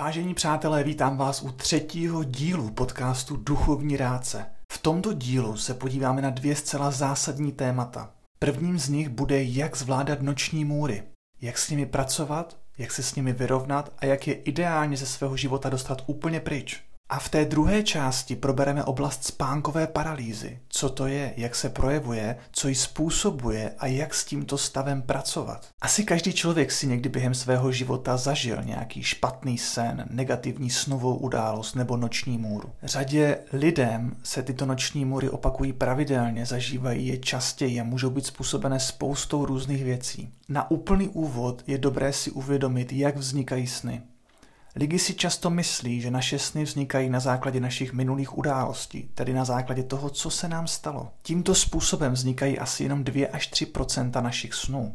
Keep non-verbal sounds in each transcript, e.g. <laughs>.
Vážení přátelé, vítám vás u třetího dílu podcastu Duchovní rádce. V tomto dílu se podíváme na dvě zcela zásadní témata. Prvním z nich bude, jak zvládat noční můry, jak s nimi pracovat, jak se s nimi vyrovnat a jak je ideálně ze svého života dostat úplně pryč. A v té druhé části probereme oblast spánkové paralýzy. Co to je, jak se projevuje, co ji způsobuje a jak s tímto stavem pracovat. Asi každý člověk si někdy během svého života zažil nějaký špatný sen, negativní snovou událost nebo noční můru. Řadě lidem se tyto noční můry opakují pravidelně, zažívají je častěji a můžou být způsobené spoustou různých věcí. Na úplný úvod je dobré si uvědomit, jak vznikají sny. Lidi si často myslí, že naše sny vznikají na základě našich minulých událostí, tedy na základě toho, co se nám stalo. Tímto způsobem vznikají asi jenom 2 až 3% našich snů.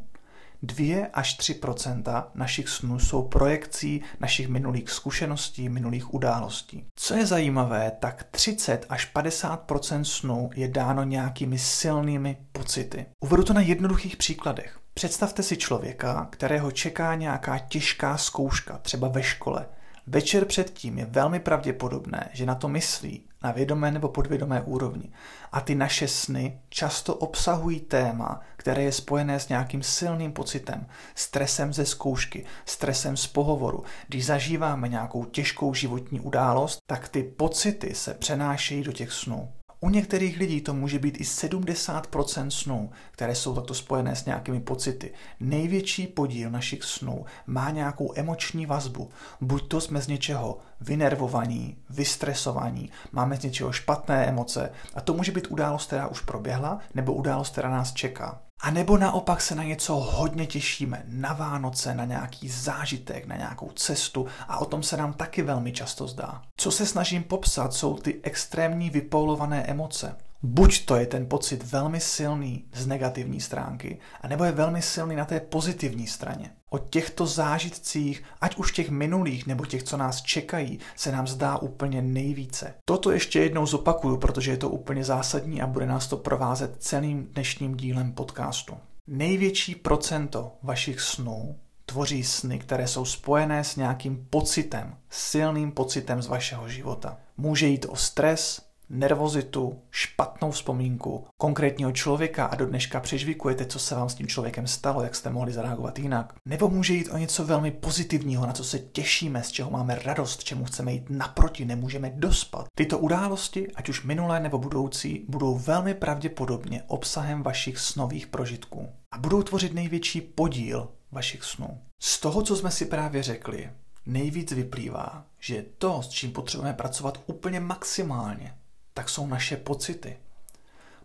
2 až 3% našich snů jsou projekcí našich minulých zkušeností, minulých událostí. Co je zajímavé, tak 30 až 50% snů je dáno nějakými silnými pocity. Uvedu to na jednoduchých příkladech. Představte si člověka, kterého čeká nějaká těžká zkouška, třeba ve škole. Večer předtím je velmi pravděpodobné, že na to myslí na vědomé nebo podvědomé úrovni. A ty naše sny často obsahují téma, které je spojené s nějakým silným pocitem, stresem ze zkoušky, stresem z pohovoru. Když zažíváme nějakou těžkou životní událost, tak ty pocity se přenášejí do těch snů. U některých lidí to může být i 70% snů, které jsou takto spojené s nějakými pocity. Největší podíl našich snů má nějakou emoční vazbu. Buď to jsme z něčeho vynervovaní, vystresovaní, máme z něčeho špatné emoce a to může být událost, která už proběhla, nebo událost, která nás čeká. A nebo naopak se na něco hodně těšíme, na Vánoce, na nějaký zážitek, na nějakou cestu a o tom se nám taky velmi často zdá. Co se snažím popsat, jsou ty extrémní vypoulované emoce. Buď to je ten pocit velmi silný z negativní stránky, anebo je velmi silný na té pozitivní straně. O těchto zážitcích, ať už těch minulých nebo těch, co nás čekají, se nám zdá úplně nejvíce. Toto ještě jednou zopakuju, protože je to úplně zásadní a bude nás to provázet celým dnešním dílem podcastu. Největší procento vašich snů tvoří sny, které jsou spojené s nějakým pocitem, silným pocitem z vašeho života. Může jít o stres, nervozitu, špatnou vzpomínku konkrétního člověka a do dneška přežvikujete, co se vám s tím člověkem stalo, jak jste mohli zareagovat jinak. Nebo může jít o něco velmi pozitivního, na co se těšíme, z čeho máme radost, čemu chceme jít naproti, nemůžeme dospat. Tyto události, ať už minulé nebo budoucí, budou velmi pravděpodobně obsahem vašich snových prožitků a budou tvořit největší podíl vašich snů. Z toho, co jsme si právě řekli, nejvíc vyplývá, že to, s čím potřebujeme pracovat úplně maximálně, tak jsou naše pocity.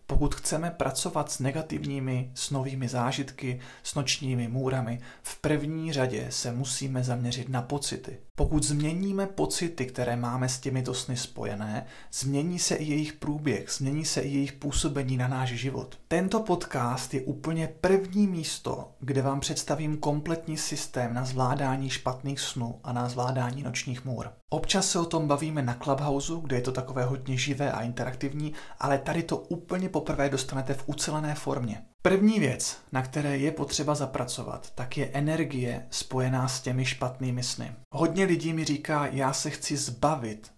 Pokud chceme pracovat s negativními snovými zážitky, s nočními můrami, v první řadě se musíme zaměřit na pocity. Pokud změníme pocity, které máme s těmito sny spojené, změní se i jejich průběh, změní se i jejich působení na náš život. Tento podcast je úplně první místo, kde vám představím kompletní systém na zvládání špatných snů a na zvládání nočních můr. Občas se o tom bavíme na Clubhouse, kde je to takové hodně živé a interaktivní, ale tady to úplně poprvé dostanete v ucelené formě. První věc, na které je potřeba zapracovat, tak je energie spojená s těmi špatnými sny. Hodně lidí mi říká, já se chci zbavit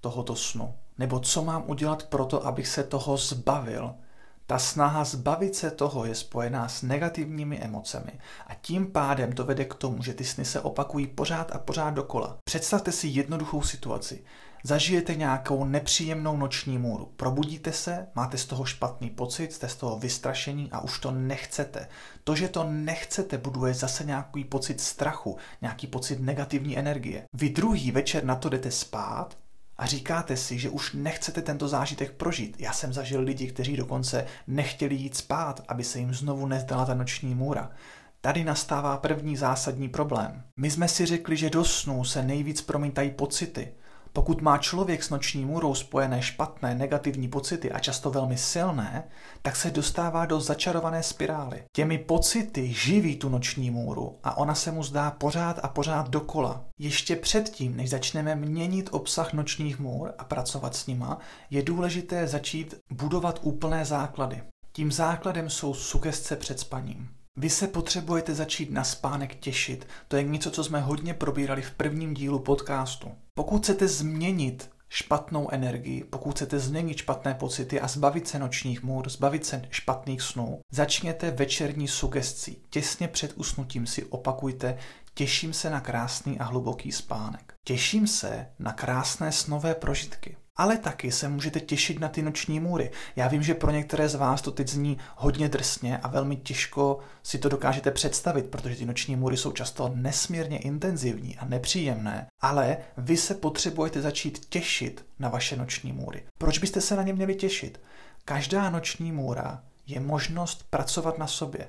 tohoto snu. Nebo co mám udělat pro to, abych se toho zbavil. Ta snaha zbavit se toho je spojená s negativními emocemi a tím pádem to vede k tomu, že ty sny se opakují pořád a pořád dokola. Představte si jednoduchou situaci. Zažijete nějakou nepříjemnou noční můru. Probudíte se, máte z toho špatný pocit, jste z toho vystrašení a už to nechcete. To, že to nechcete, buduje zase nějaký pocit strachu, nějaký pocit negativní energie. Vy druhý večer na to jdete spát a říkáte si, že už nechcete tento zážitek prožít. Já jsem zažil lidi, kteří dokonce nechtěli jít spát, aby se jim znovu nezdala ta noční můra. Tady nastává první zásadní problém. My jsme si řekli, že do snů se nejvíc promítají pocity. Pokud má člověk s noční můrou spojené špatné negativní pocity a často velmi silné, tak se dostává do začarované spirály. Těmi pocity živí tu noční můru a ona se mu zdá pořád a pořád dokola. Ještě předtím, než začneme měnit obsah nočních můr a pracovat s nima, je důležité začít budovat úplné základy. Tím základem jsou sugestce před spaním. Vy se potřebujete začít na spánek těšit. To je něco, co jsme hodně probírali v prvním dílu podcastu. Pokud chcete změnit špatnou energii, pokud chcete změnit špatné pocity a zbavit se nočních můr, zbavit se špatných snů, začněte večerní sugestí. Těsně před usnutím si opakujte Těším se na krásný a hluboký spánek. Těším se na krásné snové prožitky. Ale taky se můžete těšit na ty noční můry. Já vím, že pro některé z vás to teď zní hodně drsně a velmi těžko si to dokážete představit, protože ty noční můry jsou často nesmírně intenzivní a nepříjemné. Ale vy se potřebujete začít těšit na vaše noční můry. Proč byste se na ně měli těšit? Každá noční můra je možnost pracovat na sobě.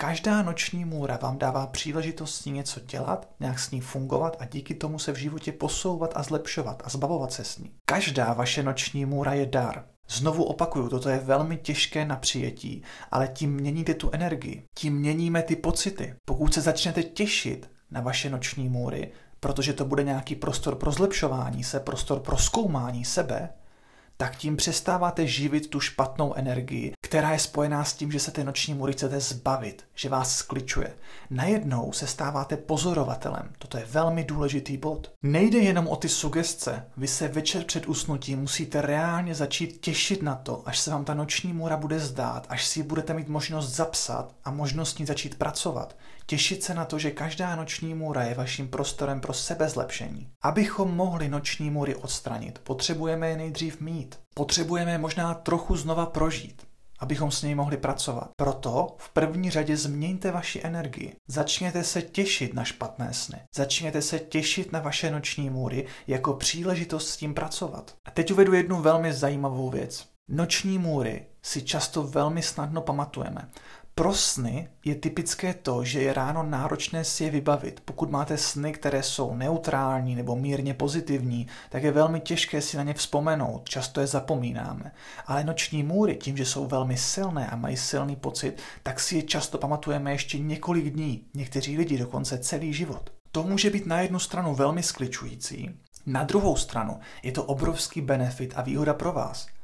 Každá noční můra vám dává příležitost s ní něco dělat, nějak s ní fungovat a díky tomu se v životě posouvat a zlepšovat a zbavovat se s ní. Každá vaše noční můra je dar. Znovu opakuju, toto je velmi těžké na přijetí, ale tím měníte tu energii, tím měníme ty pocity. Pokud se začnete těšit na vaše noční můry, protože to bude nějaký prostor pro zlepšování se, prostor pro zkoumání sebe, tak tím přestáváte živit tu špatnou energii, která je spojená s tím, že se ty noční můry chcete zbavit, že vás skličuje. Najednou se stáváte pozorovatelem. Toto je velmi důležitý bod. Nejde jenom o ty sugestce. Vy se večer před usnutím musíte reálně začít těšit na to, až se vám ta noční můra bude zdát, až si ji budete mít možnost zapsat a možnost ní začít pracovat. Těšit se na to, že každá noční můra je vaším prostorem pro sebezlepšení. Abychom mohli noční můry odstranit, potřebujeme je nejdřív mít. Potřebujeme je možná trochu znova prožít abychom s něj mohli pracovat. Proto v první řadě změňte vaši energii. Začněte se těšit na špatné sny. Začněte se těšit na vaše noční můry jako příležitost s tím pracovat. A teď uvedu jednu velmi zajímavou věc. Noční můry si často velmi snadno pamatujeme. Pro sny je typické to, že je ráno náročné si je vybavit. Pokud máte sny, které jsou neutrální nebo mírně pozitivní, tak je velmi těžké si na ně vzpomenout, často je zapomínáme. Ale noční můry, tím, že jsou velmi silné a mají silný pocit, tak si je často pamatujeme ještě několik dní, někteří lidi dokonce celý život. To může být na jednu stranu velmi skličující, na druhou stranu je to obrovský benefit a výhoda pro vás –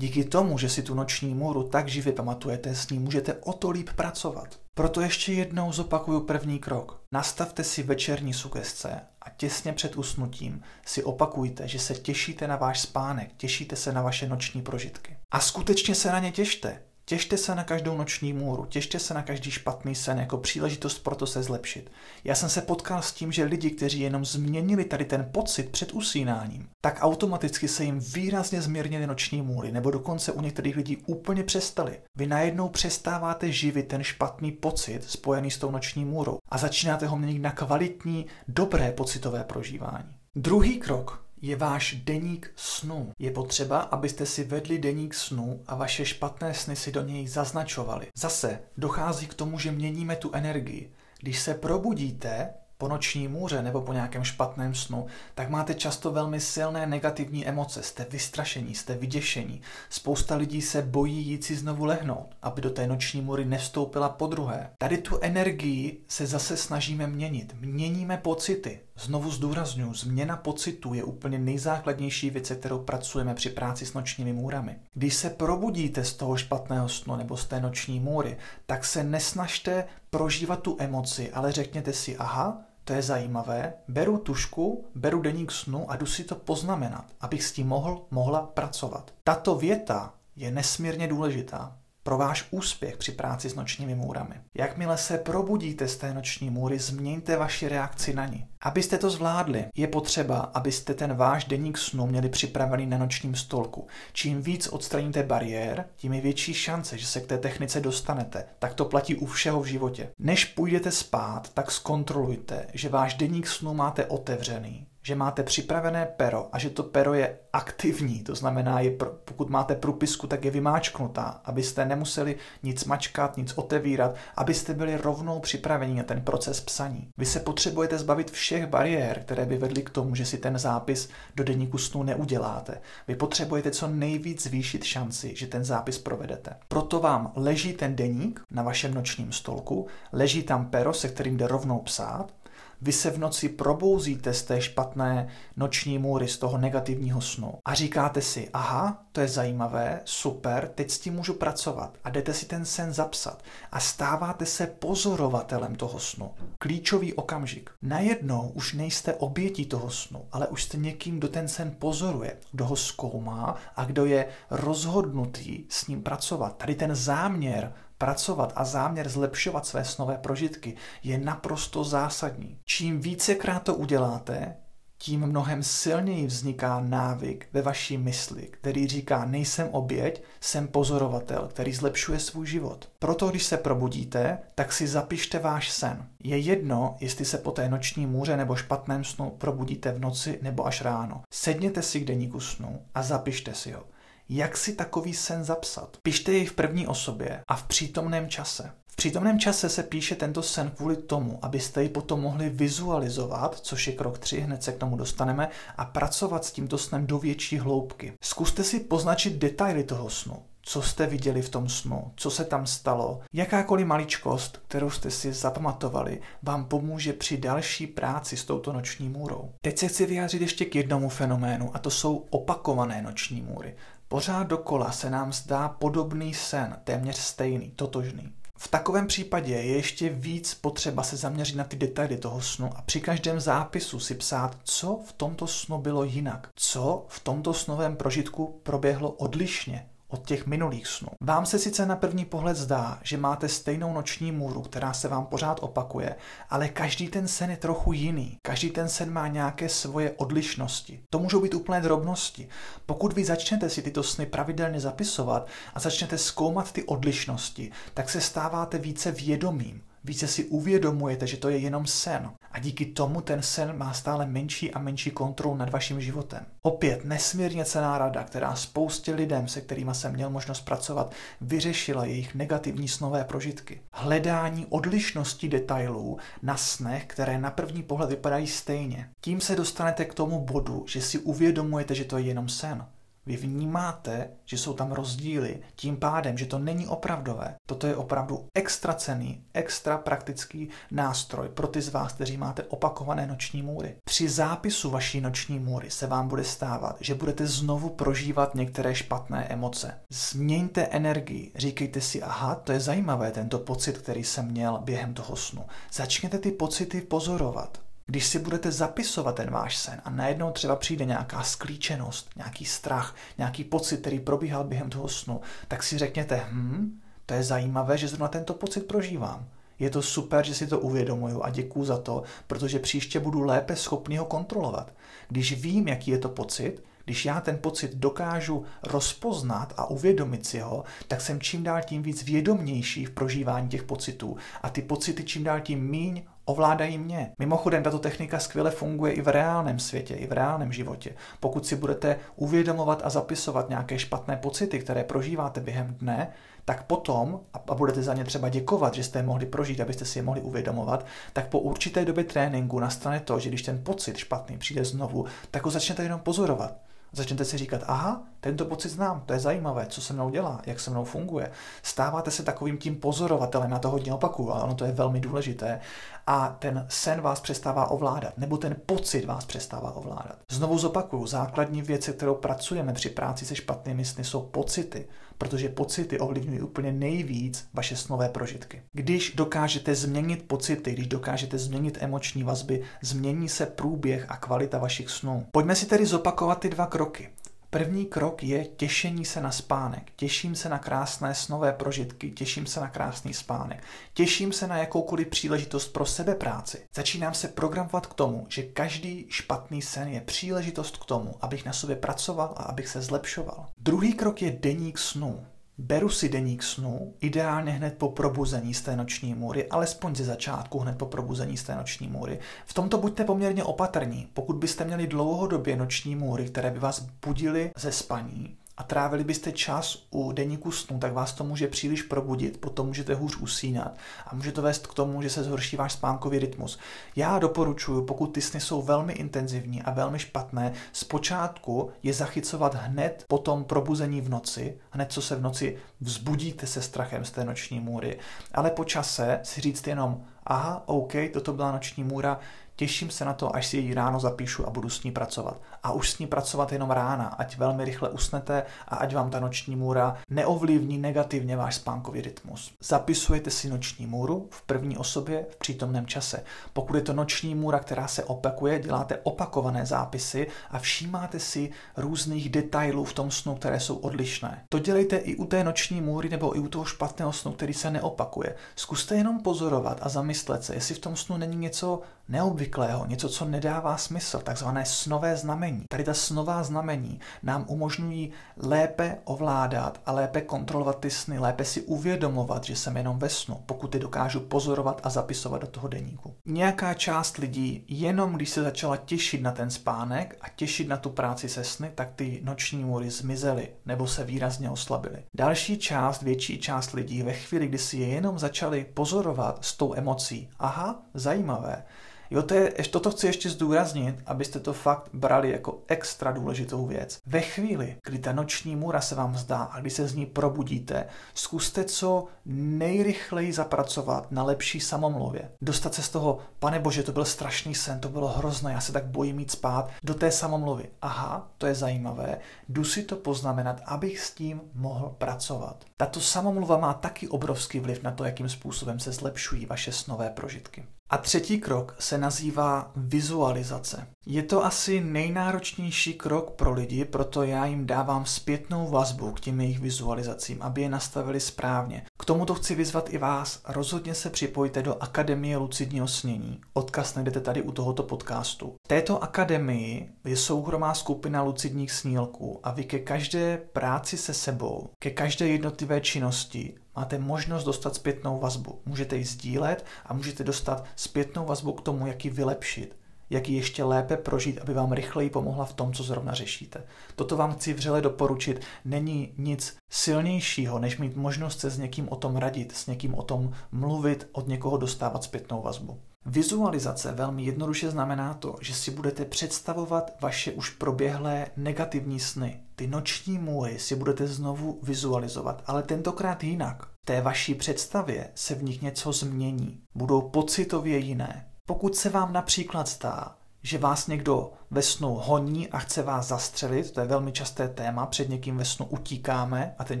Díky tomu, že si tu noční můru tak živě pamatujete, s ní můžete o to líp pracovat. Proto ještě jednou zopakuju první krok. Nastavte si večerní sugestce a těsně před usnutím si opakujte, že se těšíte na váš spánek, těšíte se na vaše noční prožitky. A skutečně se na ně těšte. Těšte se na každou noční můru, těšte se na každý špatný sen jako příležitost pro to se zlepšit. Já jsem se potkal s tím, že lidi, kteří jenom změnili tady ten pocit před usínáním, tak automaticky se jim výrazně zmírnili noční můry, nebo dokonce u některých lidí úplně přestali. Vy najednou přestáváte živit ten špatný pocit spojený s tou noční můrou a začínáte ho měnit na kvalitní, dobré pocitové prožívání. Druhý krok je váš deník snů. Je potřeba, abyste si vedli deník snů a vaše špatné sny si do něj zaznačovali. Zase dochází k tomu, že měníme tu energii. Když se probudíte, po noční můře nebo po nějakém špatném snu, tak máte často velmi silné negativní emoce, jste vystrašení, jste vyděšení. Spousta lidí se bojí jít si znovu lehnout, aby do té noční můry nevstoupila po druhé. Tady tu energii se zase snažíme měnit. Měníme pocity. Znovu zdůraznuju, změna pocitu je úplně nejzákladnější věc, kterou pracujeme při práci s nočními můrami. Když se probudíte z toho špatného snu nebo z té noční můry, tak se nesnažte prožívat tu emoci, ale řekněte si, aha, to je zajímavé, beru tušku, beru deník snu a jdu si to poznamenat, abych s tím mohl, mohla pracovat. Tato věta je nesmírně důležitá pro váš úspěch při práci s nočními můrami. Jakmile se probudíte z té noční můry, změňte vaši reakci na ní. Abyste to zvládli, je potřeba, abyste ten váš deník snu měli připravený na nočním stolku. Čím víc odstraníte bariér, tím je větší šance, že se k té technice dostanete. Tak to platí u všeho v životě. Než půjdete spát, tak zkontrolujte, že váš deník snu máte otevřený že máte připravené pero a že to pero je aktivní, to znamená, je, pokud máte průpisku, tak je vymáčknutá, abyste nemuseli nic mačkat, nic otevírat, abyste byli rovnou připraveni na ten proces psaní. Vy se potřebujete zbavit všech bariér, které by vedly k tomu, že si ten zápis do denníku snu neuděláte. Vy potřebujete co nejvíc zvýšit šanci, že ten zápis provedete. Proto vám leží ten deník na vašem nočním stolku, leží tam pero, se kterým jde rovnou psát Vy se v noci probouzíte z té špatné noční můry, z toho negativního snu a říkáte si, aha, to je zajímavé, super, teď s tím můžu pracovat a jdete si ten sen zapsat a stáváte se pozorovatelem toho snu. Klíčový okamžik. Najednou už nejste obětí toho snu, ale už jste někým, kdo ten sen pozoruje, kdo ho zkoumá a kdo je rozhodnutý s ním pracovat. Tady ten záměr pracovat a záměr zlepšovat své snové prožitky je naprosto zásadní. Čím vícekrát to uděláte, tím mnohem silněji vzniká návyk ve vaší mysli, který říká nejsem oběť, jsem pozorovatel, který zlepšuje svůj život. Proto když se probudíte, tak si zapište váš sen. Je jedno, jestli se po té noční můře nebo špatném snu probudíte v noci nebo až ráno. Sedněte si k deníku snu a zapište si ho jak si takový sen zapsat. Pište jej v první osobě a v přítomném čase. V přítomném čase se píše tento sen kvůli tomu, abyste ji potom mohli vizualizovat, což je krok 3, hned se k tomu dostaneme, a pracovat s tímto snem do větší hloubky. Zkuste si poznačit detaily toho snu co jste viděli v tom snu, co se tam stalo. Jakákoliv maličkost, kterou jste si zapamatovali, vám pomůže při další práci s touto noční můrou. Teď se chci vyjádřit ještě k jednomu fenoménu a to jsou opakované noční můry. Pořád dokola se nám zdá podobný sen, téměř stejný, totožný. V takovém případě je ještě víc potřeba se zaměřit na ty detaily toho snu a při každém zápisu si psát, co v tomto snu bylo jinak, co v tomto snovém prožitku proběhlo odlišně, od těch minulých snů. Vám se sice na první pohled zdá, že máte stejnou noční můru, která se vám pořád opakuje, ale každý ten sen je trochu jiný. Každý ten sen má nějaké svoje odlišnosti. To můžou být úplné drobnosti. Pokud vy začnete si tyto sny pravidelně zapisovat a začnete zkoumat ty odlišnosti, tak se stáváte více vědomým více si uvědomujete, že to je jenom sen. A díky tomu ten sen má stále menší a menší kontrolu nad vaším životem. Opět nesmírně cená rada, která spoustě lidem, se kterými jsem měl možnost pracovat, vyřešila jejich negativní snové prožitky. Hledání odlišností detailů na snech, které na první pohled vypadají stejně. Tím se dostanete k tomu bodu, že si uvědomujete, že to je jenom sen. Vy vnímáte, že jsou tam rozdíly, tím pádem, že to není opravdové. Toto je opravdu extra cený, extra praktický nástroj pro ty z vás, kteří máte opakované noční můry. Při zápisu vaší noční můry se vám bude stávat, že budete znovu prožívat některé špatné emoce. Změňte energii, říkejte si, aha, to je zajímavé, tento pocit, který jsem měl během toho snu. Začněte ty pocity pozorovat. Když si budete zapisovat ten váš sen a najednou třeba přijde nějaká sklíčenost, nějaký strach, nějaký pocit, který probíhal během toho snu, tak si řekněte, hm, to je zajímavé, že zrovna tento pocit prožívám. Je to super, že si to uvědomuju a děkuju za to, protože příště budu lépe schopný ho kontrolovat. Když vím, jaký je to pocit, když já ten pocit dokážu rozpoznat a uvědomit si ho, tak jsem čím dál tím víc vědomnější v prožívání těch pocitů a ty pocity čím dál tím míň ovládají mě. Mimochodem, tato technika skvěle funguje i v reálném světě, i v reálném životě. Pokud si budete uvědomovat a zapisovat nějaké špatné pocity, které prožíváte během dne, tak potom, a budete za ně třeba děkovat, že jste je mohli prožít, abyste si je mohli uvědomovat, tak po určité době tréninku nastane to, že když ten pocit špatný přijde znovu, tak ho začnete jenom pozorovat. Začnete si říkat, aha, tento pocit znám, to je zajímavé, co se mnou dělá, jak se mnou funguje. Stáváte se takovým tím pozorovatelem, já to hodně opakuju, ale ono to je velmi důležité. A ten sen vás přestává ovládat, nebo ten pocit vás přestává ovládat. Znovu zopakuju, základní věc, kterou pracujeme při práci se špatnými sny, jsou pocity protože pocity ovlivňují úplně nejvíc vaše snové prožitky. Když dokážete změnit pocity, když dokážete změnit emoční vazby, změní se průběh a kvalita vašich snů. Pojďme si tedy zopakovat ty dva kroky. První krok je těšení se na spánek. Těším se na krásné snové prožitky, těším se na krásný spánek. Těším se na jakoukoliv příležitost pro sebepráci. Začínám se programovat k tomu, že každý špatný sen je příležitost k tomu, abych na sobě pracoval a abych se zlepšoval. Druhý krok je deník snů. Beru si deník snu, ideálně hned po probuzení z té noční můry, alespoň ze začátku hned po probuzení z té noční můry. V tomto buďte poměrně opatrní. Pokud byste měli dlouhodobě noční můry, které by vás budily ze spaní, a trávili byste čas u deníku snu, tak vás to může příliš probudit, potom můžete hůř usínat a může to vést k tomu, že se zhorší váš spánkový rytmus. Já doporučuji, pokud ty sny jsou velmi intenzivní a velmi špatné, zpočátku je zachycovat hned po tom probuzení v noci, hned co se v noci vzbudíte se strachem z té noční můry, ale po čase si říct jenom, aha, OK, toto byla noční můra, Těším se na to, až si ji ráno zapíšu a budu s ní pracovat. A už s ní pracovat jenom rána, ať velmi rychle usnete a ať vám ta noční můra neovlivní negativně váš spánkový rytmus. Zapisujete si noční můru v první osobě v přítomném čase. Pokud je to noční můra, která se opakuje, děláte opakované zápisy a všímáte si různých detailů v tom snu, které jsou odlišné. To dělejte i u té noční můry nebo i u toho špatného snu, který se neopakuje. Zkuste jenom pozorovat a zamyslet se, jestli v tom snu není něco neobvyklého, něco, co nedává smysl, takzvané snové znamení. Tady ta snová znamení nám umožňují lépe ovládat a lépe kontrolovat ty sny, lépe si uvědomovat, že jsem jenom ve snu, pokud je dokážu pozorovat a zapisovat do toho deníku. Nějaká část lidí, jenom když se začala těšit na ten spánek a těšit na tu práci se sny, tak ty noční můry zmizely nebo se výrazně oslabily. Další část, větší část lidí ve chvíli, kdy si je jenom začali pozorovat s tou emocí, aha, zajímavé, Jo, to je, toto chci ještě zdůraznit, abyste to fakt brali jako extra důležitou věc. Ve chvíli, kdy ta noční můra se vám zdá a kdy se z ní probudíte, zkuste co nejrychleji zapracovat na lepší samomluvě. Dostat se z toho, pane bože, to byl strašný sen, to bylo hrozné, já se tak bojím mít spát, do té samomluvy. Aha, to je zajímavé, jdu si to poznamenat, abych s tím mohl pracovat. Tato samomluva má taky obrovský vliv na to, jakým způsobem se zlepšují vaše snové prožitky. A třetí krok se nazývá vizualizace. Je to asi nejnáročnější krok pro lidi, proto já jim dávám zpětnou vazbu k těm jejich vizualizacím, aby je nastavili správně. K tomuto chci vyzvat i vás. Rozhodně se připojte do Akademie lucidního snění. Odkaz najdete tady u tohoto podcastu. V této akademii je soukromá skupina lucidních snílků a vy ke každé práci se sebou, ke každé jednotlivé činnosti máte možnost dostat zpětnou vazbu. Můžete ji sdílet a můžete dostat zpětnou vazbu k tomu, jak ji vylepšit, jak ji ještě lépe prožít, aby vám rychleji pomohla v tom, co zrovna řešíte. Toto vám chci vřele doporučit. Není nic silnějšího, než mít možnost se s někým o tom radit, s někým o tom mluvit, od někoho dostávat zpětnou vazbu. Vizualizace velmi jednoduše znamená to, že si budete představovat vaše už proběhlé negativní sny. Ty noční můry si budete znovu vizualizovat, ale tentokrát jinak. V té vaší představě se v nich něco změní. Budou pocitově jiné. Pokud se vám například stá, že vás někdo ve snu honí a chce vás zastřelit, to je velmi časté téma, před někým ve snu utíkáme a ten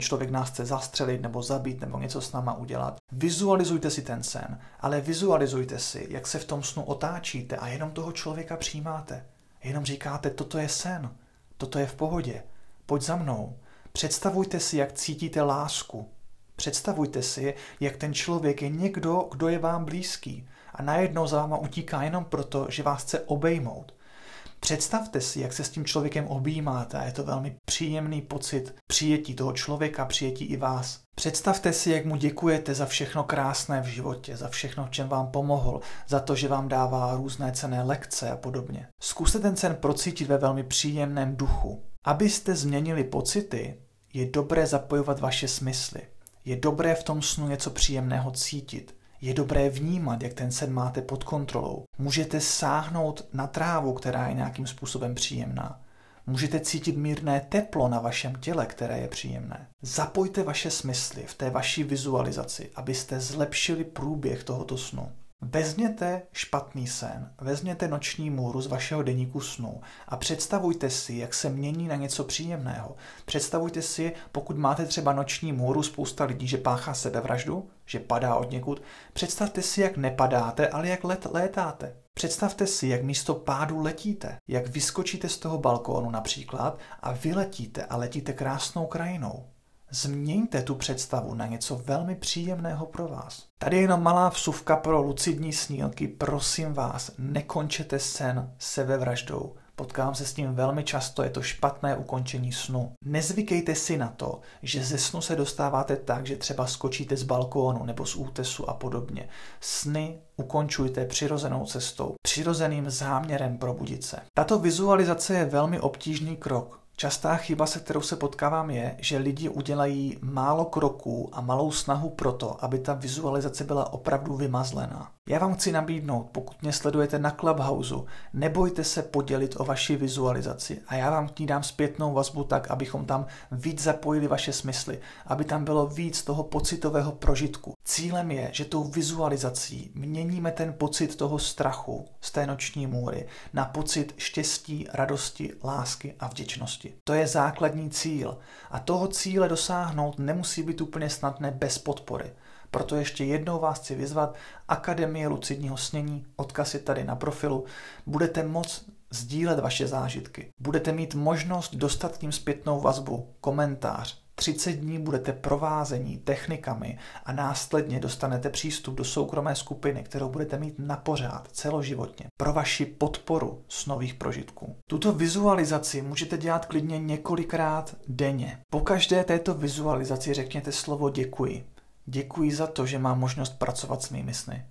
člověk nás chce zastřelit nebo zabít nebo něco s náma udělat. Vizualizujte si ten sen, ale vizualizujte si, jak se v tom snu otáčíte a jenom toho člověka přijímáte. Jenom říkáte, toto je sen, toto je v pohodě, pojď za mnou. Představujte si, jak cítíte lásku. Představujte si, jak ten člověk je někdo, kdo je vám blízký a najednou za váma utíká jenom proto, že vás chce obejmout. Představte si, jak se s tím člověkem objímáte a je to velmi příjemný pocit přijetí toho člověka, přijetí i vás. Představte si, jak mu děkujete za všechno krásné v životě, za všechno, v čem vám pomohl, za to, že vám dává různé cené lekce a podobně. Zkuste ten sen procítit ve velmi příjemném duchu. Abyste změnili pocity, je dobré zapojovat vaše smysly. Je dobré v tom snu něco příjemného cítit. Je dobré vnímat, jak ten sen máte pod kontrolou. Můžete sáhnout na trávu, která je nějakým způsobem příjemná. Můžete cítit mírné teplo na vašem těle, které je příjemné. Zapojte vaše smysly v té vaší vizualizaci, abyste zlepšili průběh tohoto snu. Vezměte špatný sen, vezměte noční můru z vašeho deníku snu a představujte si, jak se mění na něco příjemného. Představujte si, pokud máte třeba noční můru, spousta lidí, že páchá sebevraždu, že padá od někud, představte si, jak nepadáte, ale jak let, létáte. Představte si, jak místo pádu letíte, jak vyskočíte z toho balkónu například a vyletíte a letíte krásnou krajinou. Změňte tu představu na něco velmi příjemného pro vás. Tady je jenom malá vsuvka pro lucidní snílky. Prosím vás, nekončete sen sebevraždou. Potkávám se s tím velmi často, je to špatné ukončení snu. Nezvykejte si na to, že ze snu se dostáváte tak, že třeba skočíte z balkónu nebo z útesu a podobně. Sny ukončujte přirozenou cestou, přirozeným záměrem probudit se. Tato vizualizace je velmi obtížný krok, Častá chyba, se kterou se potkávám, je, že lidi udělají málo kroků a malou snahu pro to, aby ta vizualizace byla opravdu vymazlená. Já vám chci nabídnout, pokud mě sledujete na Clubhouse, nebojte se podělit o vaši vizualizaci a já vám k ní dám zpětnou vazbu tak, abychom tam víc zapojili vaše smysly, aby tam bylo víc toho pocitového prožitku. Cílem je, že tou vizualizací měníme ten pocit toho strachu z té noční můry na pocit štěstí, radosti, lásky a vděčnosti. To je základní cíl a toho cíle dosáhnout nemusí být úplně snadné bez podpory. Proto ještě jednou vás chci vyzvat Akademie lucidního snění, odkaz je tady na profilu, budete moc sdílet vaše zážitky. Budete mít možnost dostat tím zpětnou vazbu, komentář, 30 dní budete provázení technikami a následně dostanete přístup do soukromé skupiny, kterou budete mít na pořád celoživotně pro vaši podporu snových prožitků. Tuto vizualizaci můžete dělat klidně několikrát denně. Po každé této vizualizaci řekněte slovo děkuji. Děkuji za to, že mám možnost pracovat s mými sny.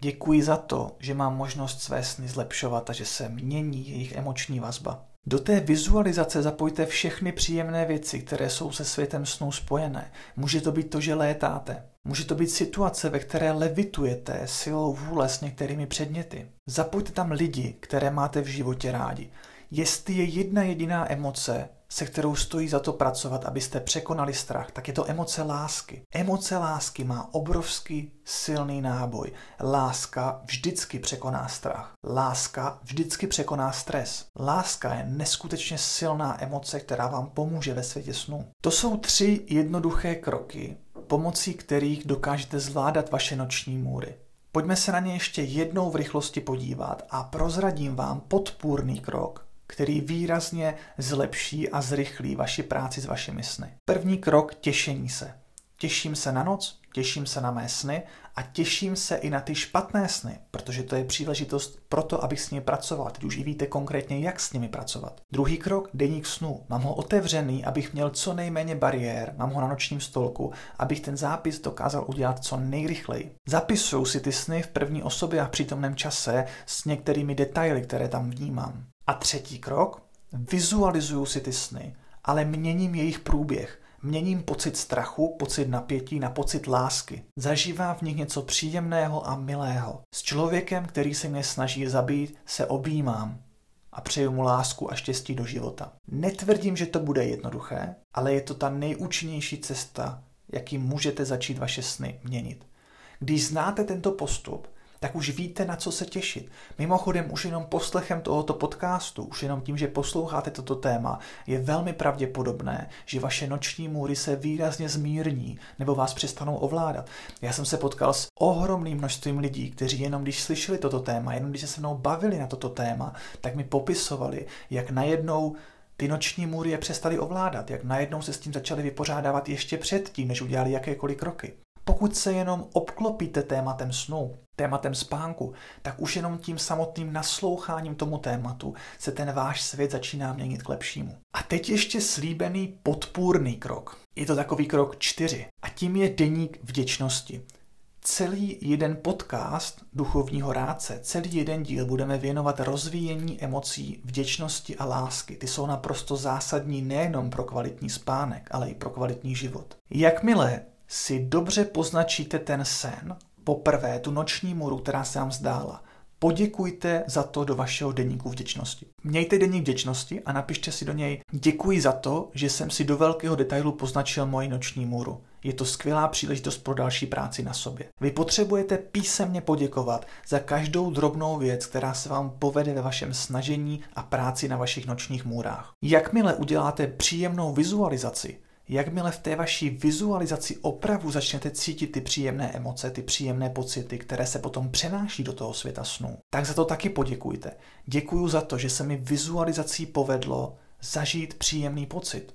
Děkuji za to, že mám možnost své sny zlepšovat a že se mění jejich emoční vazba. Do té vizualizace zapojte všechny příjemné věci, které jsou se světem snů spojené. Může to být to, že létáte. Může to být situace, ve které levitujete silou vůle s některými předměty. Zapojte tam lidi, které máte v životě rádi. Jestli je jedna jediná emoce, se kterou stojí za to pracovat, abyste překonali strach, tak je to emoce lásky. Emoce lásky má obrovský silný náboj. Láska vždycky překoná strach. Láska vždycky překoná stres. Láska je neskutečně silná emoce, která vám pomůže ve světě snu. To jsou tři jednoduché kroky, pomocí kterých dokážete zvládat vaše noční můry. Pojďme se na ně ještě jednou v rychlosti podívat a prozradím vám podpůrný krok, který výrazně zlepší a zrychlí vaši práci s vašimi sny. První krok těšení se. Těším se na noc, těším se na mé sny a těším se i na ty špatné sny, protože to je příležitost pro to, abych s nimi pracoval. Teď už i víte konkrétně, jak s nimi pracovat. Druhý krok, deník snu. Mám ho otevřený, abych měl co nejméně bariér, mám ho na nočním stolku, abych ten zápis dokázal udělat co nejrychleji. Zapisuju si ty sny v první osobě a v přítomném čase s některými detaily, které tam vnímám. A třetí krok, vizualizuju si ty sny, ale měním jejich průběh. Měním pocit strachu, pocit napětí na pocit lásky. Zažívám v nich něco příjemného a milého. S člověkem, který se mě snaží zabít, se objímám a přeju mu lásku a štěstí do života. Netvrdím, že to bude jednoduché, ale je to ta nejúčinnější cesta, jakým můžete začít vaše sny měnit. Když znáte tento postup, tak už víte, na co se těšit. Mimochodem, už jenom poslechem tohoto podcastu, už jenom tím, že posloucháte toto téma, je velmi pravděpodobné, že vaše noční můry se výrazně zmírní nebo vás přestanou ovládat. Já jsem se potkal s ohromným množstvím lidí, kteří jenom když slyšeli toto téma, jenom když se se mnou bavili na toto téma, tak mi popisovali, jak najednou ty noční můry je přestali ovládat, jak najednou se s tím začali vypořádávat ještě předtím, než udělali jakékoliv kroky. Pokud se jenom obklopíte tématem snu, tématem spánku, tak už jenom tím samotným nasloucháním tomu tématu se ten váš svět začíná měnit k lepšímu. A teď ještě slíbený podpůrný krok. Je to takový krok čtyři. A tím je deník vděčnosti. Celý jeden podcast duchovního rádce, celý jeden díl budeme věnovat rozvíjení emocí vděčnosti a lásky. Ty jsou naprosto zásadní nejenom pro kvalitní spánek, ale i pro kvalitní život. Jakmile si dobře poznačíte ten sen, poprvé tu noční moru, která se vám zdála, poděkujte za to do vašeho deníku vděčnosti. Mějte deník vděčnosti a napište si do něj děkuji za to, že jsem si do velkého detailu poznačil moji noční můru. Je to skvělá příležitost pro další práci na sobě. Vy potřebujete písemně poděkovat za každou drobnou věc, která se vám povede ve vašem snažení a práci na vašich nočních můrách. Jakmile uděláte příjemnou vizualizaci, Jakmile v té vaší vizualizaci opravdu začnete cítit ty příjemné emoce, ty příjemné pocity, které se potom přenáší do toho světa snů, tak za to taky poděkujte. Děkuji za to, že se mi vizualizací povedlo zažít příjemný pocit.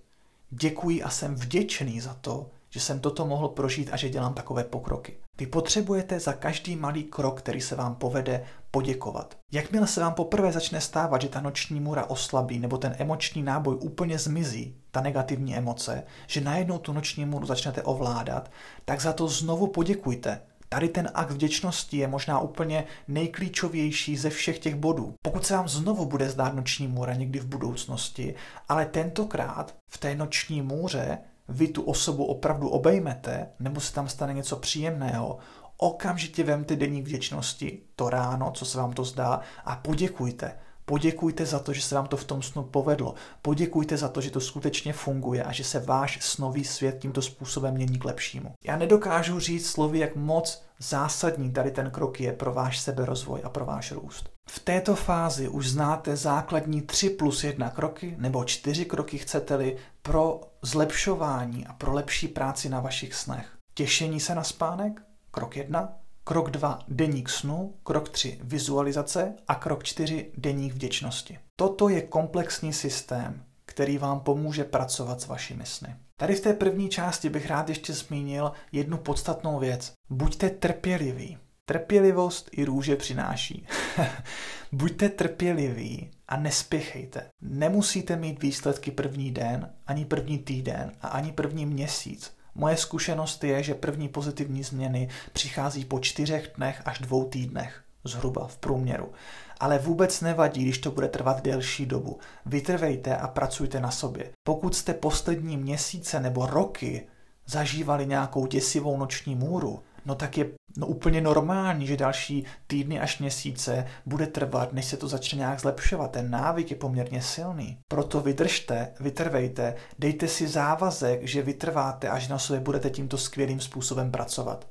Děkuji a jsem vděčný za to, že jsem toto mohl prožít a že dělám takové pokroky. Vy potřebujete za každý malý krok, který se vám povede, poděkovat. Jakmile se vám poprvé začne stávat, že ta noční můra oslabí nebo ten emoční náboj úplně zmizí, ta negativní emoce, že najednou tu noční můru začnete ovládat, tak za to znovu poděkujte. Tady ten akt vděčnosti je možná úplně nejklíčovější ze všech těch bodů. Pokud se vám znovu bude zdát noční můra někdy v budoucnosti, ale tentokrát v té noční můře vy tu osobu opravdu obejmete, nebo se tam stane něco příjemného, okamžitě vemte deník vděčnosti to ráno, co se vám to zdá, a poděkujte. Poděkujte za to, že se vám to v tom snu povedlo. Poděkujte za to, že to skutečně funguje a že se váš snový svět tímto způsobem mění k lepšímu. Já nedokážu říct slovy, jak moc zásadní tady ten krok je pro váš seberozvoj a pro váš růst. V této fázi už znáte základní 3 plus 1 kroky nebo 4 kroky chcete-li pro zlepšování a pro lepší práci na vašich snech. Těšení se na spánek, krok 1, Krok 2. Deník snu. Krok 3. Vizualizace. A krok 4. Deník vděčnosti. Toto je komplexní systém, který vám pomůže pracovat s vašimi sny. Tady v té první části bych rád ještě zmínil jednu podstatnou věc. Buďte trpěliví. Trpělivost i růže přináší. <laughs> Buďte trpěliví a nespěchejte. Nemusíte mít výsledky první den, ani první týden a ani první měsíc. Moje zkušenost je, že první pozitivní změny přichází po čtyřech dnech až dvou týdnech, zhruba v průměru. Ale vůbec nevadí, když to bude trvat delší dobu. Vytrvejte a pracujte na sobě. Pokud jste poslední měsíce nebo roky zažívali nějakou děsivou noční můru, no tak je no úplně normální, že další týdny až měsíce bude trvat, než se to začne nějak zlepšovat. Ten návyk je poměrně silný. Proto vydržte, vytrvejte, dejte si závazek, že vytrváte a že na sobě budete tímto skvělým způsobem pracovat.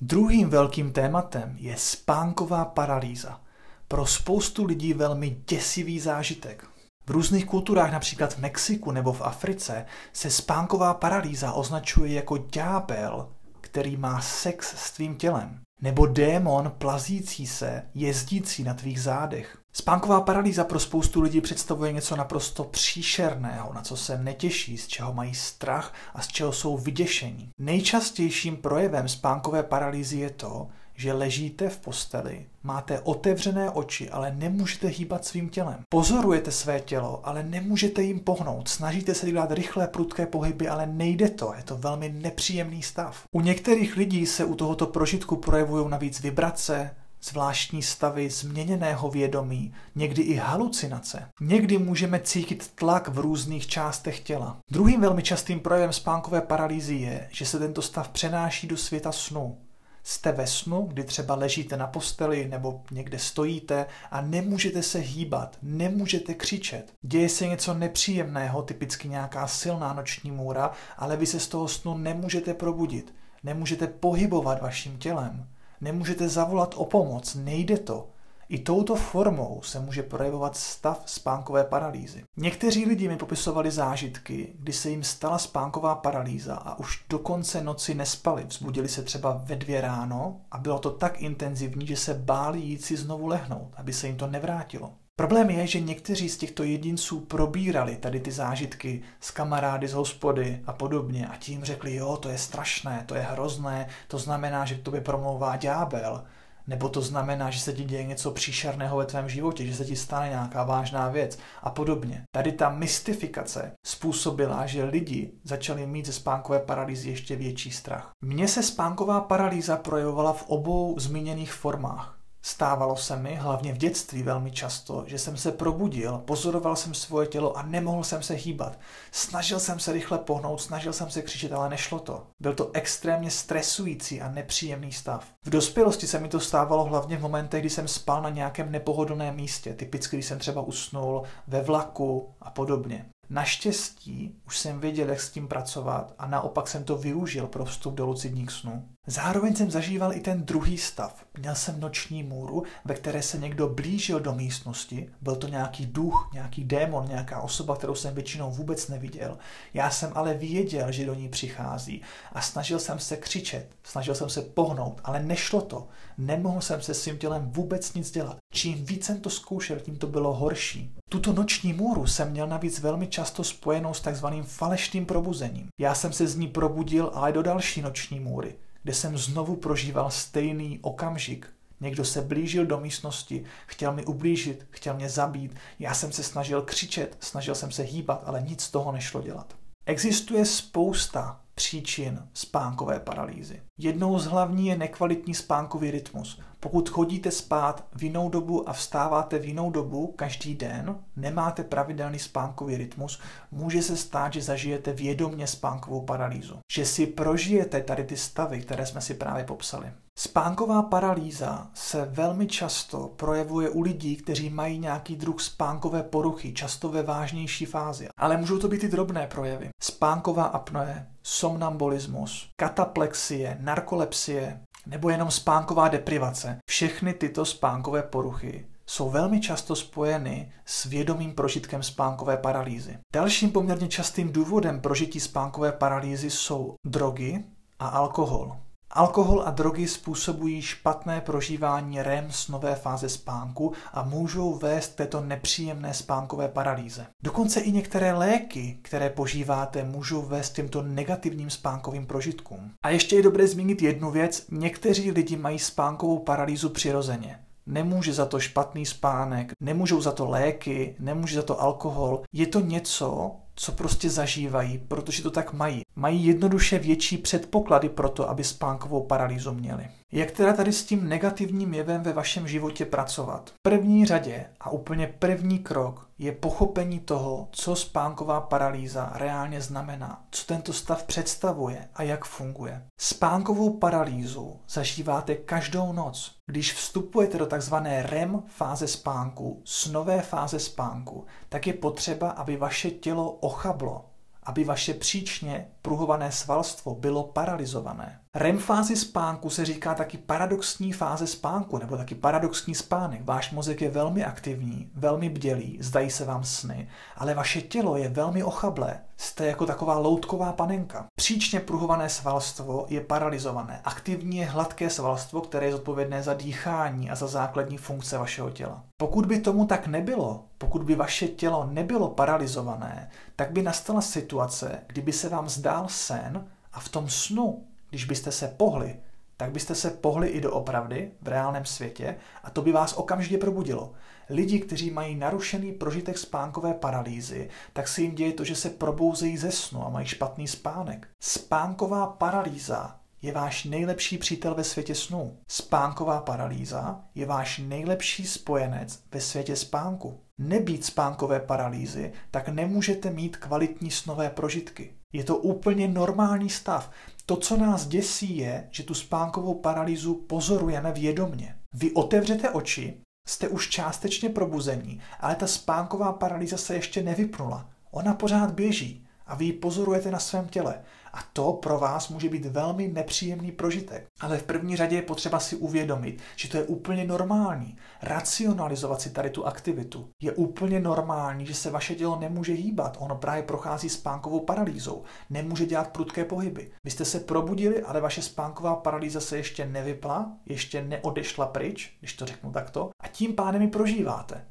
Druhým velkým tématem je spánková paralýza. Pro spoustu lidí velmi děsivý zážitek. V různých kulturách, například v Mexiku nebo v Africe, se spánková paralýza označuje jako ďábel, který má sex s tvým tělem. Nebo démon plazící se, jezdící na tvých zádech. Spánková paralýza pro spoustu lidí představuje něco naprosto příšerného, na co se netěší, z čeho mají strach a z čeho jsou vyděšení. Nejčastějším projevem spánkové paralýzy je to, že ležíte v posteli, máte otevřené oči, ale nemůžete hýbat svým tělem. Pozorujete své tělo, ale nemůžete jim pohnout. Snažíte se dělat rychlé, prudké pohyby, ale nejde to. Je to velmi nepříjemný stav. U některých lidí se u tohoto prožitku projevují navíc vibrace, zvláštní stavy změněného vědomí, někdy i halucinace. Někdy můžeme cítit tlak v různých částech těla. Druhým velmi častým projevem spánkové paralýzy je, že se tento stav přenáší do světa snu. Jste ve snu, kdy třeba ležíte na posteli nebo někde stojíte a nemůžete se hýbat, nemůžete křičet. Děje se něco nepříjemného, typicky nějaká silná noční můra, ale vy se z toho snu nemůžete probudit. Nemůžete pohybovat vaším tělem. Nemůžete zavolat o pomoc, nejde to. I touto formou se může projevovat stav spánkové paralýzy. Někteří lidi mi popisovali zážitky, kdy se jim stala spánková paralýza a už do konce noci nespali. Vzbudili se třeba ve dvě ráno a bylo to tak intenzivní, že se báli jít si znovu lehnout, aby se jim to nevrátilo. Problém je, že někteří z těchto jedinců probírali tady ty zážitky s kamarády z hospody a podobně a tím řekli, jo, to je strašné, to je hrozné, to znamená, že k tobě promlouvá ďábel nebo to znamená, že se ti děje něco příšerného ve tvém životě, že se ti stane nějaká vážná věc a podobně. Tady ta mystifikace způsobila, že lidi začali mít ze spánkové paralýzy ještě větší strach. Mně se spánková paralýza projevovala v obou zmíněných formách. Stávalo se mi, hlavně v dětství velmi často, že jsem se probudil, pozoroval jsem svoje tělo a nemohl jsem se hýbat. Snažil jsem se rychle pohnout, snažil jsem se křičet, ale nešlo to. Byl to extrémně stresující a nepříjemný stav. V dospělosti se mi to stávalo hlavně v momentech, kdy jsem spal na nějakém nepohodlném místě, typicky když jsem třeba usnul ve vlaku a podobně. Naštěstí už jsem věděl, jak s tím pracovat a naopak jsem to využil pro vstup do lucidních snů. Zároveň jsem zažíval i ten druhý stav. Měl jsem noční můru, ve které se někdo blížil do místnosti. Byl to nějaký duch, nějaký démon, nějaká osoba, kterou jsem většinou vůbec neviděl. Já jsem ale věděl, že do ní přichází a snažil jsem se křičet, snažil jsem se pohnout, ale nešlo to. Nemohl jsem se svým tělem vůbec nic dělat. Čím víc jsem to zkoušel, tím to bylo horší. Tuto noční můru jsem měl navíc velmi často spojenou s takzvaným falešným probuzením. Já jsem se z ní probudil ale do další noční můry, kde jsem znovu prožíval stejný okamžik. Někdo se blížil do místnosti, chtěl mi ublížit, chtěl mě zabít, já jsem se snažil křičet, snažil jsem se hýbat, ale nic z toho nešlo dělat. Existuje spousta příčin spánkové paralýzy. Jednou z hlavní je nekvalitní spánkový rytmus. Pokud chodíte spát v jinou dobu a vstáváte v jinou dobu každý den, nemáte pravidelný spánkový rytmus, může se stát, že zažijete vědomně spánkovou paralýzu. Že si prožijete tady ty stavy, které jsme si právě popsali. Spánková paralýza se velmi často projevuje u lidí, kteří mají nějaký druh spánkové poruchy, často ve vážnější fázi. Ale můžou to být i drobné projevy. Spánková apnoe, somnambulismus, kataplexie, narkolepsie nebo jenom spánková deprivace. Všechny tyto spánkové poruchy jsou velmi často spojeny s vědomým prožitkem spánkové paralýzy. Dalším poměrně častým důvodem prožití spánkové paralýzy jsou drogy a alkohol. Alkohol a drogy způsobují špatné prožívání REM nové fáze spánku a můžou vést této nepříjemné spánkové paralýze. Dokonce i některé léky, které požíváte, můžou vést těmto negativním spánkovým prožitkům. A ještě je dobré zmínit jednu věc, někteří lidi mají spánkovou paralýzu přirozeně. Nemůže za to špatný spánek, nemůžou za to léky, nemůže za to alkohol. Je to něco, co prostě zažívají, protože to tak mají. Mají jednoduše větší předpoklady pro to, aby spánkovou paralýzu měli. Jak teda tady s tím negativním jevem ve vašem životě pracovat? V první řadě a úplně první krok je pochopení toho, co spánková paralýza reálně znamená, co tento stav představuje a jak funguje. Spánkovou paralýzu zažíváte každou noc. Když vstupujete do tzv. REM fáze spánku, snové fáze spánku, tak je potřeba, aby vaše tělo ochablo, aby vaše příčně pruhované svalstvo bylo paralizované. REM fázi spánku se říká taky paradoxní fáze spánku, nebo taky paradoxní spánek. Váš mozek je velmi aktivní, velmi bdělý, zdají se vám sny, ale vaše tělo je velmi ochablé. Jste jako taková loutková panenka. Příčně pruhované svalstvo je paralizované. Aktivní je hladké svalstvo, které je zodpovědné za dýchání a za základní funkce vašeho těla. Pokud by tomu tak nebylo, pokud by vaše tělo nebylo paralizované, tak by nastala situace, kdyby se vám zdál sen a v tom snu když byste se pohli, tak byste se pohli i do opravdy v reálném světě a to by vás okamžitě probudilo. Lidi, kteří mají narušený prožitek spánkové paralýzy, tak se jim děje to, že se probouzejí ze snu a mají špatný spánek. Spánková paralýza je váš nejlepší přítel ve světě snů. Spánková paralýza je váš nejlepší spojenec ve světě spánku. Nebýt spánkové paralýzy, tak nemůžete mít kvalitní snové prožitky. Je to úplně normální stav. To, co nás děsí, je, že tu spánkovou paralýzu pozorujeme vědomně. Vy otevřete oči, jste už částečně probuzení, ale ta spánková paralýza se ještě nevypnula. Ona pořád běží a vy ji pozorujete na svém těle. A to pro vás může být velmi nepříjemný prožitek. Ale v první řadě je potřeba si uvědomit, že to je úplně normální. Racionalizovat si tady tu aktivitu. Je úplně normální, že se vaše tělo nemůže hýbat. Ono právě prochází spánkovou paralýzou. Nemůže dělat prudké pohyby. Vy jste se probudili, ale vaše spánková paralýza se ještě nevypla, ještě neodešla pryč, když to řeknu takto, tím pádem ji prožíváte.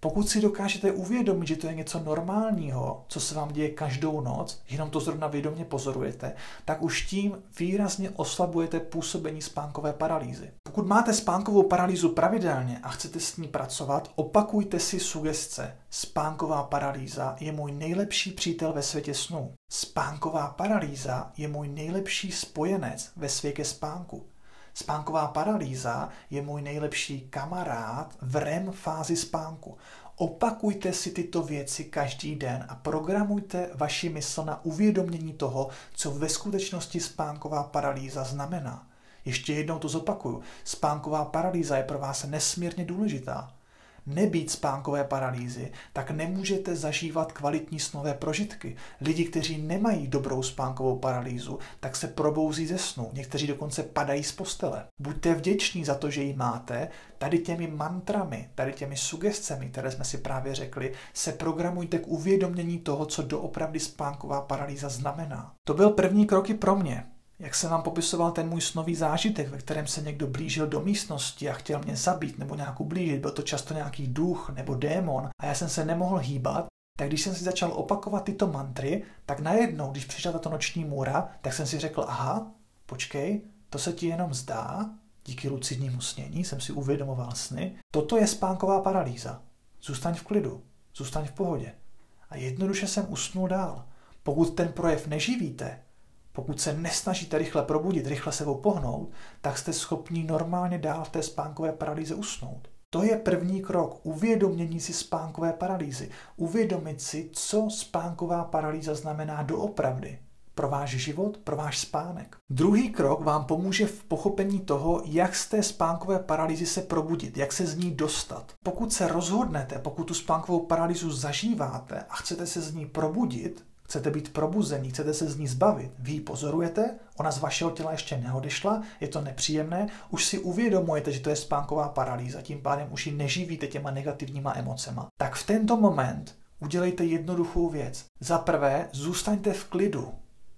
Pokud si dokážete uvědomit, že to je něco normálního, co se vám děje každou noc, jenom to zrovna vědomě pozorujete, tak už tím výrazně oslabujete působení spánkové paralýzy. Pokud máte spánkovou paralýzu pravidelně a chcete s ní pracovat, opakujte si sugestce. Spánková paralýza je můj nejlepší přítel ve světě snů. Spánková paralýza je můj nejlepší spojenec ve světě spánku. Spánková paralýza je můj nejlepší kamarád v REM fázi spánku. Opakujte si tyto věci každý den a programujte vaši mysl na uvědomění toho, co ve skutečnosti spánková paralýza znamená. Ještě jednou to zopakuju. Spánková paralýza je pro vás nesmírně důležitá nebýt spánkové paralýzy, tak nemůžete zažívat kvalitní snové prožitky. Lidi, kteří nemají dobrou spánkovou paralýzu, tak se probouzí ze snu. Někteří dokonce padají z postele. Buďte vděční za to, že ji máte. Tady těmi mantrami, tady těmi sugestcemi, které jsme si právě řekli, se programujte k uvědomění toho, co doopravdy spánková paralýza znamená. To byl první kroky pro mě jak jsem vám popisoval ten můj snový zážitek, ve kterém se někdo blížil do místnosti a chtěl mě zabít nebo nějak ublížit, byl to často nějaký duch nebo démon a já jsem se nemohl hýbat, tak když jsem si začal opakovat tyto mantry, tak najednou, když přišla tato noční můra, tak jsem si řekl, aha, počkej, to se ti jenom zdá, díky lucidnímu snění jsem si uvědomoval sny, toto je spánková paralýza. Zůstaň v klidu, zůstaň v pohodě. A jednoduše jsem usnul dál. Pokud ten projev neživíte, pokud se nesnažíte rychle probudit, rychle se pohnout, tak jste schopni normálně dál v té spánkové paralýze usnout. To je první krok, uvědomění si spánkové paralýzy. Uvědomit si, co spánková paralýza znamená doopravdy pro váš život, pro váš spánek. Druhý krok vám pomůže v pochopení toho, jak z té spánkové paralýzy se probudit, jak se z ní dostat. Pokud se rozhodnete, pokud tu spánkovou paralýzu zažíváte a chcete se z ní probudit, chcete být probuzení, chcete se z ní zbavit, vy ji pozorujete, ona z vašeho těla ještě neodešla, je to nepříjemné, už si uvědomujete, že to je spánková paralýza, tím pádem už ji neživíte těma negativníma emocema. Tak v tento moment udělejte jednoduchou věc. Za prvé, zůstaňte v klidu,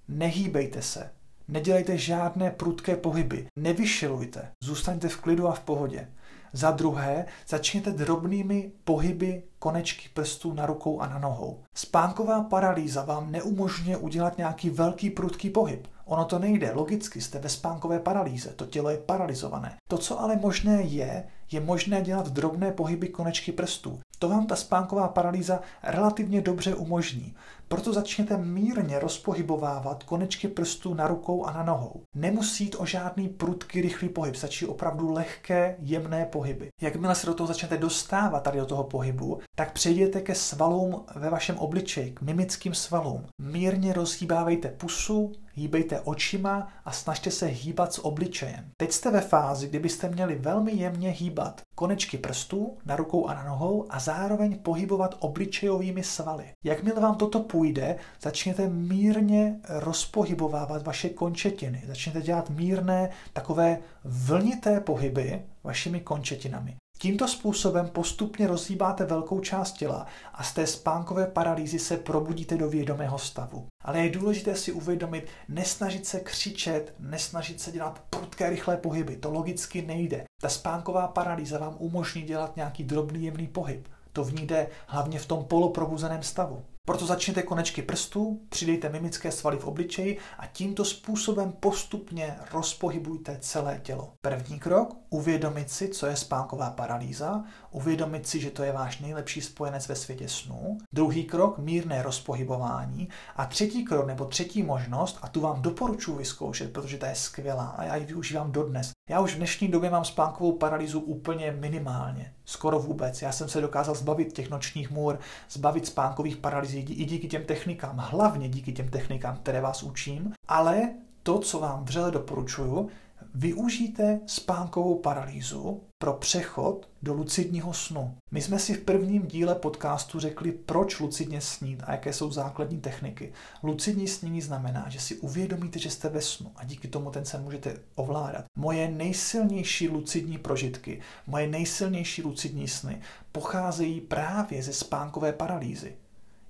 Nehýbejte se. Nedělejte žádné prudké pohyby. Nevyšilujte. Zůstaňte v klidu a v pohodě. Za druhé, začněte drobnými pohyby konečky prstů na rukou a na nohou. Spánková paralýza vám neumožňuje udělat nějaký velký prudký pohyb. Ono to nejde, logicky jste ve spánkové paralýze, to tělo je paralizované. To, co ale možné je, je možné dělat drobné pohyby konečky prstů. To vám ta spánková paralýza relativně dobře umožní. Proto začněte mírně rozpohybovávat konečky prstů na rukou a na nohou. Nemusí jít o žádný prudký rychlý pohyb, stačí opravdu lehké, jemné pohyby. Jakmile se do toho začnete dostávat tady do toho pohybu, tak přejděte ke svalům ve vašem obličeji, k mimickým svalům. Mírně rozhýbávejte pusu, hýbejte očima a snažte se hýbat s obličejem. Teď jste ve fázi, kdy byste měli velmi jemně hýbat konečky prstů na rukou a na nohou a zároveň pohybovat obličejovými svaly. Jakmile vám toto půjde, začněte mírně rozpohybovávat vaše končetiny. Začněte dělat mírné takové vlnité pohyby vašimi končetinami. Tímto způsobem postupně rozhýbáte velkou část těla a z té spánkové paralýzy se probudíte do vědomého stavu. Ale je důležité si uvědomit, nesnažit se křičet, nesnažit se dělat prudké rychlé pohyby. To logicky nejde. Ta spánková paralýza vám umožní dělat nějaký drobný jemný pohyb. To v ní jde hlavně v tom poloprobuzeném stavu. Proto začněte konečky prstů, přidejte mimické svaly v obličeji a tímto způsobem postupně rozpohybujte celé tělo. První krok, uvědomit si, co je spánková paralýza, uvědomit si, že to je váš nejlepší spojenec ve světě snů. Druhý krok, mírné rozpohybování. A třetí krok, nebo třetí možnost, a tu vám doporučuji vyzkoušet, protože ta je skvělá a já ji využívám dodnes. Já už v dnešní době mám spánkovou paralýzu úplně minimálně, skoro vůbec. Já jsem se dokázal zbavit těch nočních můr, zbavit spánkových paralýzí i díky těm technikám, hlavně díky těm technikám, které vás učím, ale to, co vám vřele doporučuju, využijte spánkovou paralýzu pro přechod do lucidního snu. My jsme si v prvním díle podcastu řekli, proč lucidně snít a jaké jsou základní techniky. Lucidní snění znamená, že si uvědomíte, že jste ve snu a díky tomu ten sen můžete ovládat. Moje nejsilnější lucidní prožitky, moje nejsilnější lucidní sny pocházejí právě ze spánkové paralýzy.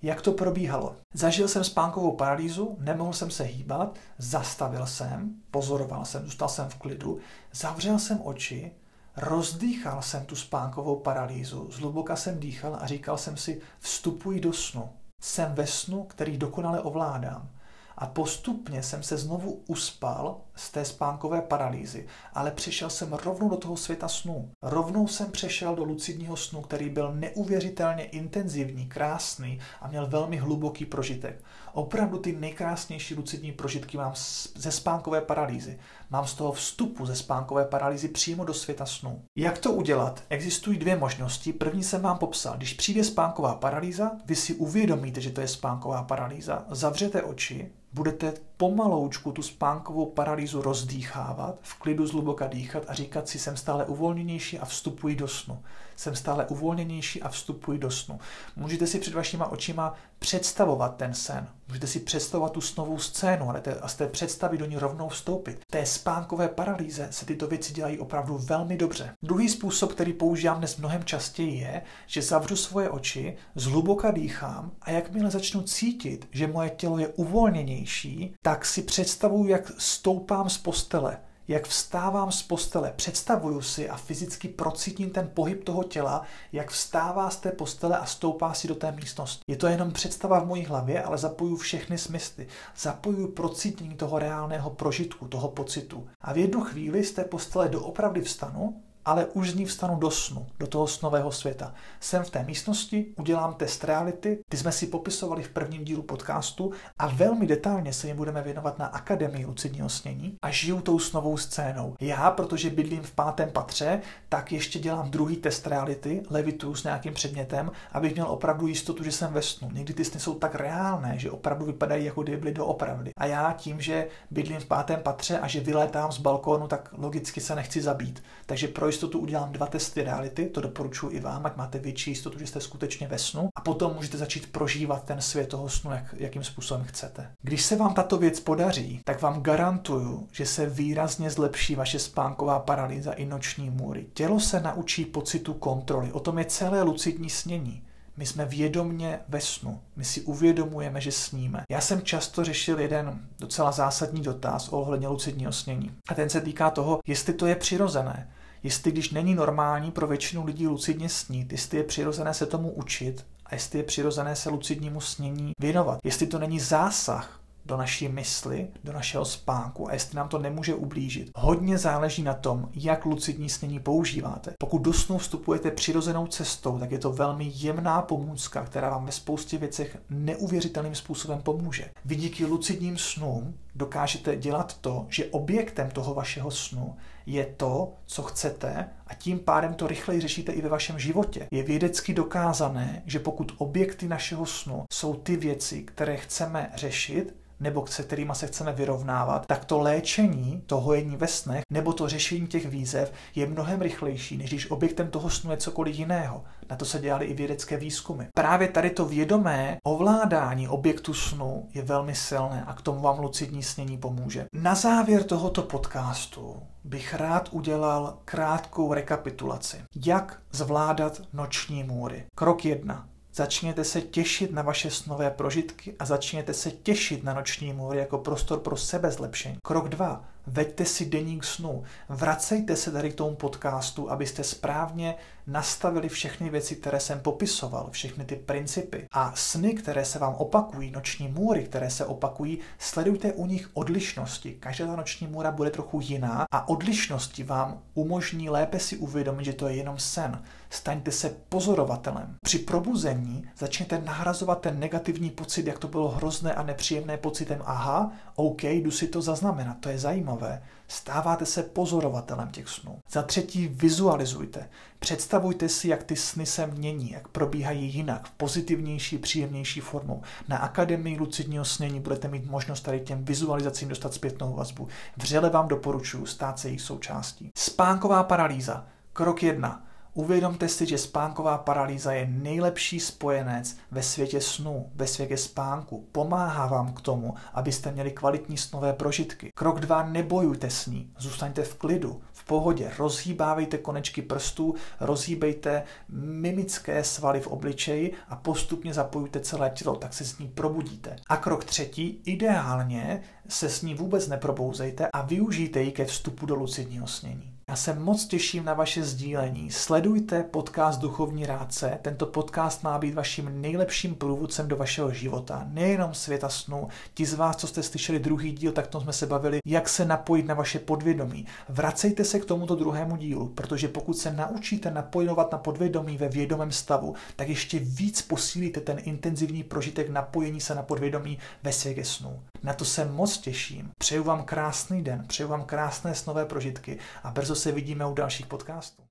Jak to probíhalo? Zažil jsem spánkovou paralýzu, nemohl jsem se hýbat, zastavil jsem, pozoroval jsem, zůstal jsem v klidu, zavřel jsem oči, rozdýchal jsem tu spánkovou paralýzu, zhluboka jsem dýchal a říkal jsem si, vstupuji do snu. Jsem ve snu, který dokonale ovládám. A postupně jsem se znovu uspal z té spánkové paralýzy, ale přišel jsem rovnou do toho světa snů. Rovnou jsem přešel do lucidního snu, který byl neuvěřitelně intenzivní, krásný a měl velmi hluboký prožitek. Opravdu ty nejkrásnější lucidní prožitky mám ze spánkové paralýzy. Mám z toho vstupu ze spánkové paralýzy přímo do světa snů. Jak to udělat? Existují dvě možnosti. První jsem vám popsal. Když přijde spánková paralýza, vy si uvědomíte, že to je spánková paralýza, zavřete oči, budete pomaloučku tu spánkovou paralýzu rozdýchávat, v klidu zhluboka dýchat a říkat si, jsem stále uvolněnější a vstupuji do snu. Jsem stále uvolněnější a vstupuji do snu. Můžete si před vašima očima představovat ten sen. Můžete si představovat tu snovou scénu, ale te, a z té představy do ní rovnou vstoupit. V té spánkové paralýze se tyto věci dělají opravdu velmi dobře. Druhý způsob, který používám dnes mnohem častěji, je, že zavřu svoje oči, zhluboka dýchám a jakmile začnu cítit, že moje tělo je uvolněnější, tak si představuju, jak stoupám z postele jak vstávám z postele, představuju si a fyzicky procítím ten pohyb toho těla, jak vstává z té postele a stoupá si do té místnosti. Je to jenom představa v mojí hlavě, ale zapoju všechny smysly. Zapoju procítění toho reálného prožitku, toho pocitu. A v jednu chvíli z té postele doopravdy vstanu, ale už z ní vstanu do snu, do toho snového světa. Jsem v té místnosti, udělám test reality, ty jsme si popisovali v prvním dílu podcastu a velmi detailně se jim budeme věnovat na Akademii lucidního snění a žiju tou snovou scénou. Já, protože bydlím v pátém patře, tak ještě dělám druhý test reality, levituju s nějakým předmětem, abych měl opravdu jistotu, že jsem ve snu. Někdy ty sny jsou tak reálné, že opravdu vypadají jako kdyby byly doopravdy. A já tím, že bydlím v pátém patře a že vylétám z balkónu, tak logicky se nechci zabít. Takže pro jistotu udělám dva testy reality, to doporučuji i vám, ať máte větší jistotu, že jste skutečně ve snu a potom můžete začít prožívat ten svět toho snu, jak, jakým způsobem chcete. Když se vám tato věc podaří, tak vám garantuju, že se výrazně zlepší vaše spánková paralýza i noční můry. Tělo se naučí pocitu kontroly, o tom je celé lucidní snění. My jsme vědomně ve snu. My si uvědomujeme, že sníme. Já jsem často řešil jeden docela zásadní dotaz ohledně lucidního snění. A ten se týká toho, jestli to je přirozené jestli když není normální pro většinu lidí lucidně snít, jestli je přirozené se tomu učit a jestli je přirozené se lucidnímu snění věnovat. Jestli to není zásah do naší mysli, do našeho spánku a jestli nám to nemůže ublížit. Hodně záleží na tom, jak lucidní snění používáte. Pokud do snu vstupujete přirozenou cestou, tak je to velmi jemná pomůcka, která vám ve spoustě věcech neuvěřitelným způsobem pomůže. Vy díky lucidním snům dokážete dělat to, že objektem toho vašeho snu je to, co chcete a tím pádem to rychleji řešíte i ve vašem životě. Je vědecky dokázané, že pokud objekty našeho snu jsou ty věci, které chceme řešit, nebo se kterými se chceme vyrovnávat, tak to léčení, to hojení ve snech, nebo to řešení těch výzev je mnohem rychlejší, než když objektem toho snu je cokoliv jiného. Na to se dělaly i vědecké výzkumy. Právě tady to vědomé ovládání objektu snu je velmi silné a k tomu vám lucidní snění pomůže. Na závěr tohoto podcastu bych rád udělal krátkou rekapitulaci. Jak zvládat noční můry? Krok 1. Začněte se těšit na vaše snové prožitky a začněte se těšit na noční můry jako prostor pro sebezlepšení. Krok 2. Veďte si deník snu. Vracejte se tady k tomu podcastu, abyste správně nastavili všechny věci, které jsem popisoval, všechny ty principy. A sny, které se vám opakují, noční můry, které se opakují, sledujte u nich odlišnosti. Každá ta noční můra bude trochu jiná a odlišnosti vám umožní lépe si uvědomit, že to je jenom sen. Staňte se pozorovatelem. Při probuzení začněte nahrazovat ten negativní pocit, jak to bylo hrozné a nepříjemné pocitem. Aha, OK, jdu si to zaznamenat, to je zajímavé. Stáváte se pozorovatelem těch snů. Za třetí, vizualizujte. Představujte si, jak ty sny se mění, jak probíhají jinak, v pozitivnější, příjemnější formou. Na Akademii lucidního snění budete mít možnost tady těm vizualizacím dostat zpětnou vazbu. Vřele vám doporučuji stát se jejich součástí. Spánková paralýza. Krok jedna Uvědomte si, že spánková paralýza je nejlepší spojenec ve světě snu, ve světě spánku. Pomáhá vám k tomu, abyste měli kvalitní snové prožitky. Krok 2. Nebojujte s ní. Zůstaňte v klidu, v pohodě. Rozhýbávejte konečky prstů, rozhýbejte mimické svaly v obličeji a postupně zapojujte celé tělo, tak se s ní probudíte. A krok třetí, ideálně se s ní vůbec neprobouzejte a využijte ji ke vstupu do lucidního snění. Já se moc těším na vaše sdílení. Sledujte podcast Duchovní rádce. Tento podcast má být vaším nejlepším průvodcem do vašeho života, nejenom světa snu. Ti z vás, co jste slyšeli druhý díl, tak tom jsme se bavili, jak se napojit na vaše podvědomí. Vracejte se k tomuto druhému dílu, protože pokud se naučíte napojovat na podvědomí ve vědomém stavu, tak ještě víc posílíte ten intenzivní prožitek napojení se na podvědomí ve světě snu. Na to se moc těším. Přeju vám krásný den, přeju vám krásné snové prožitky a brzo se vidíme u dalších podcastů.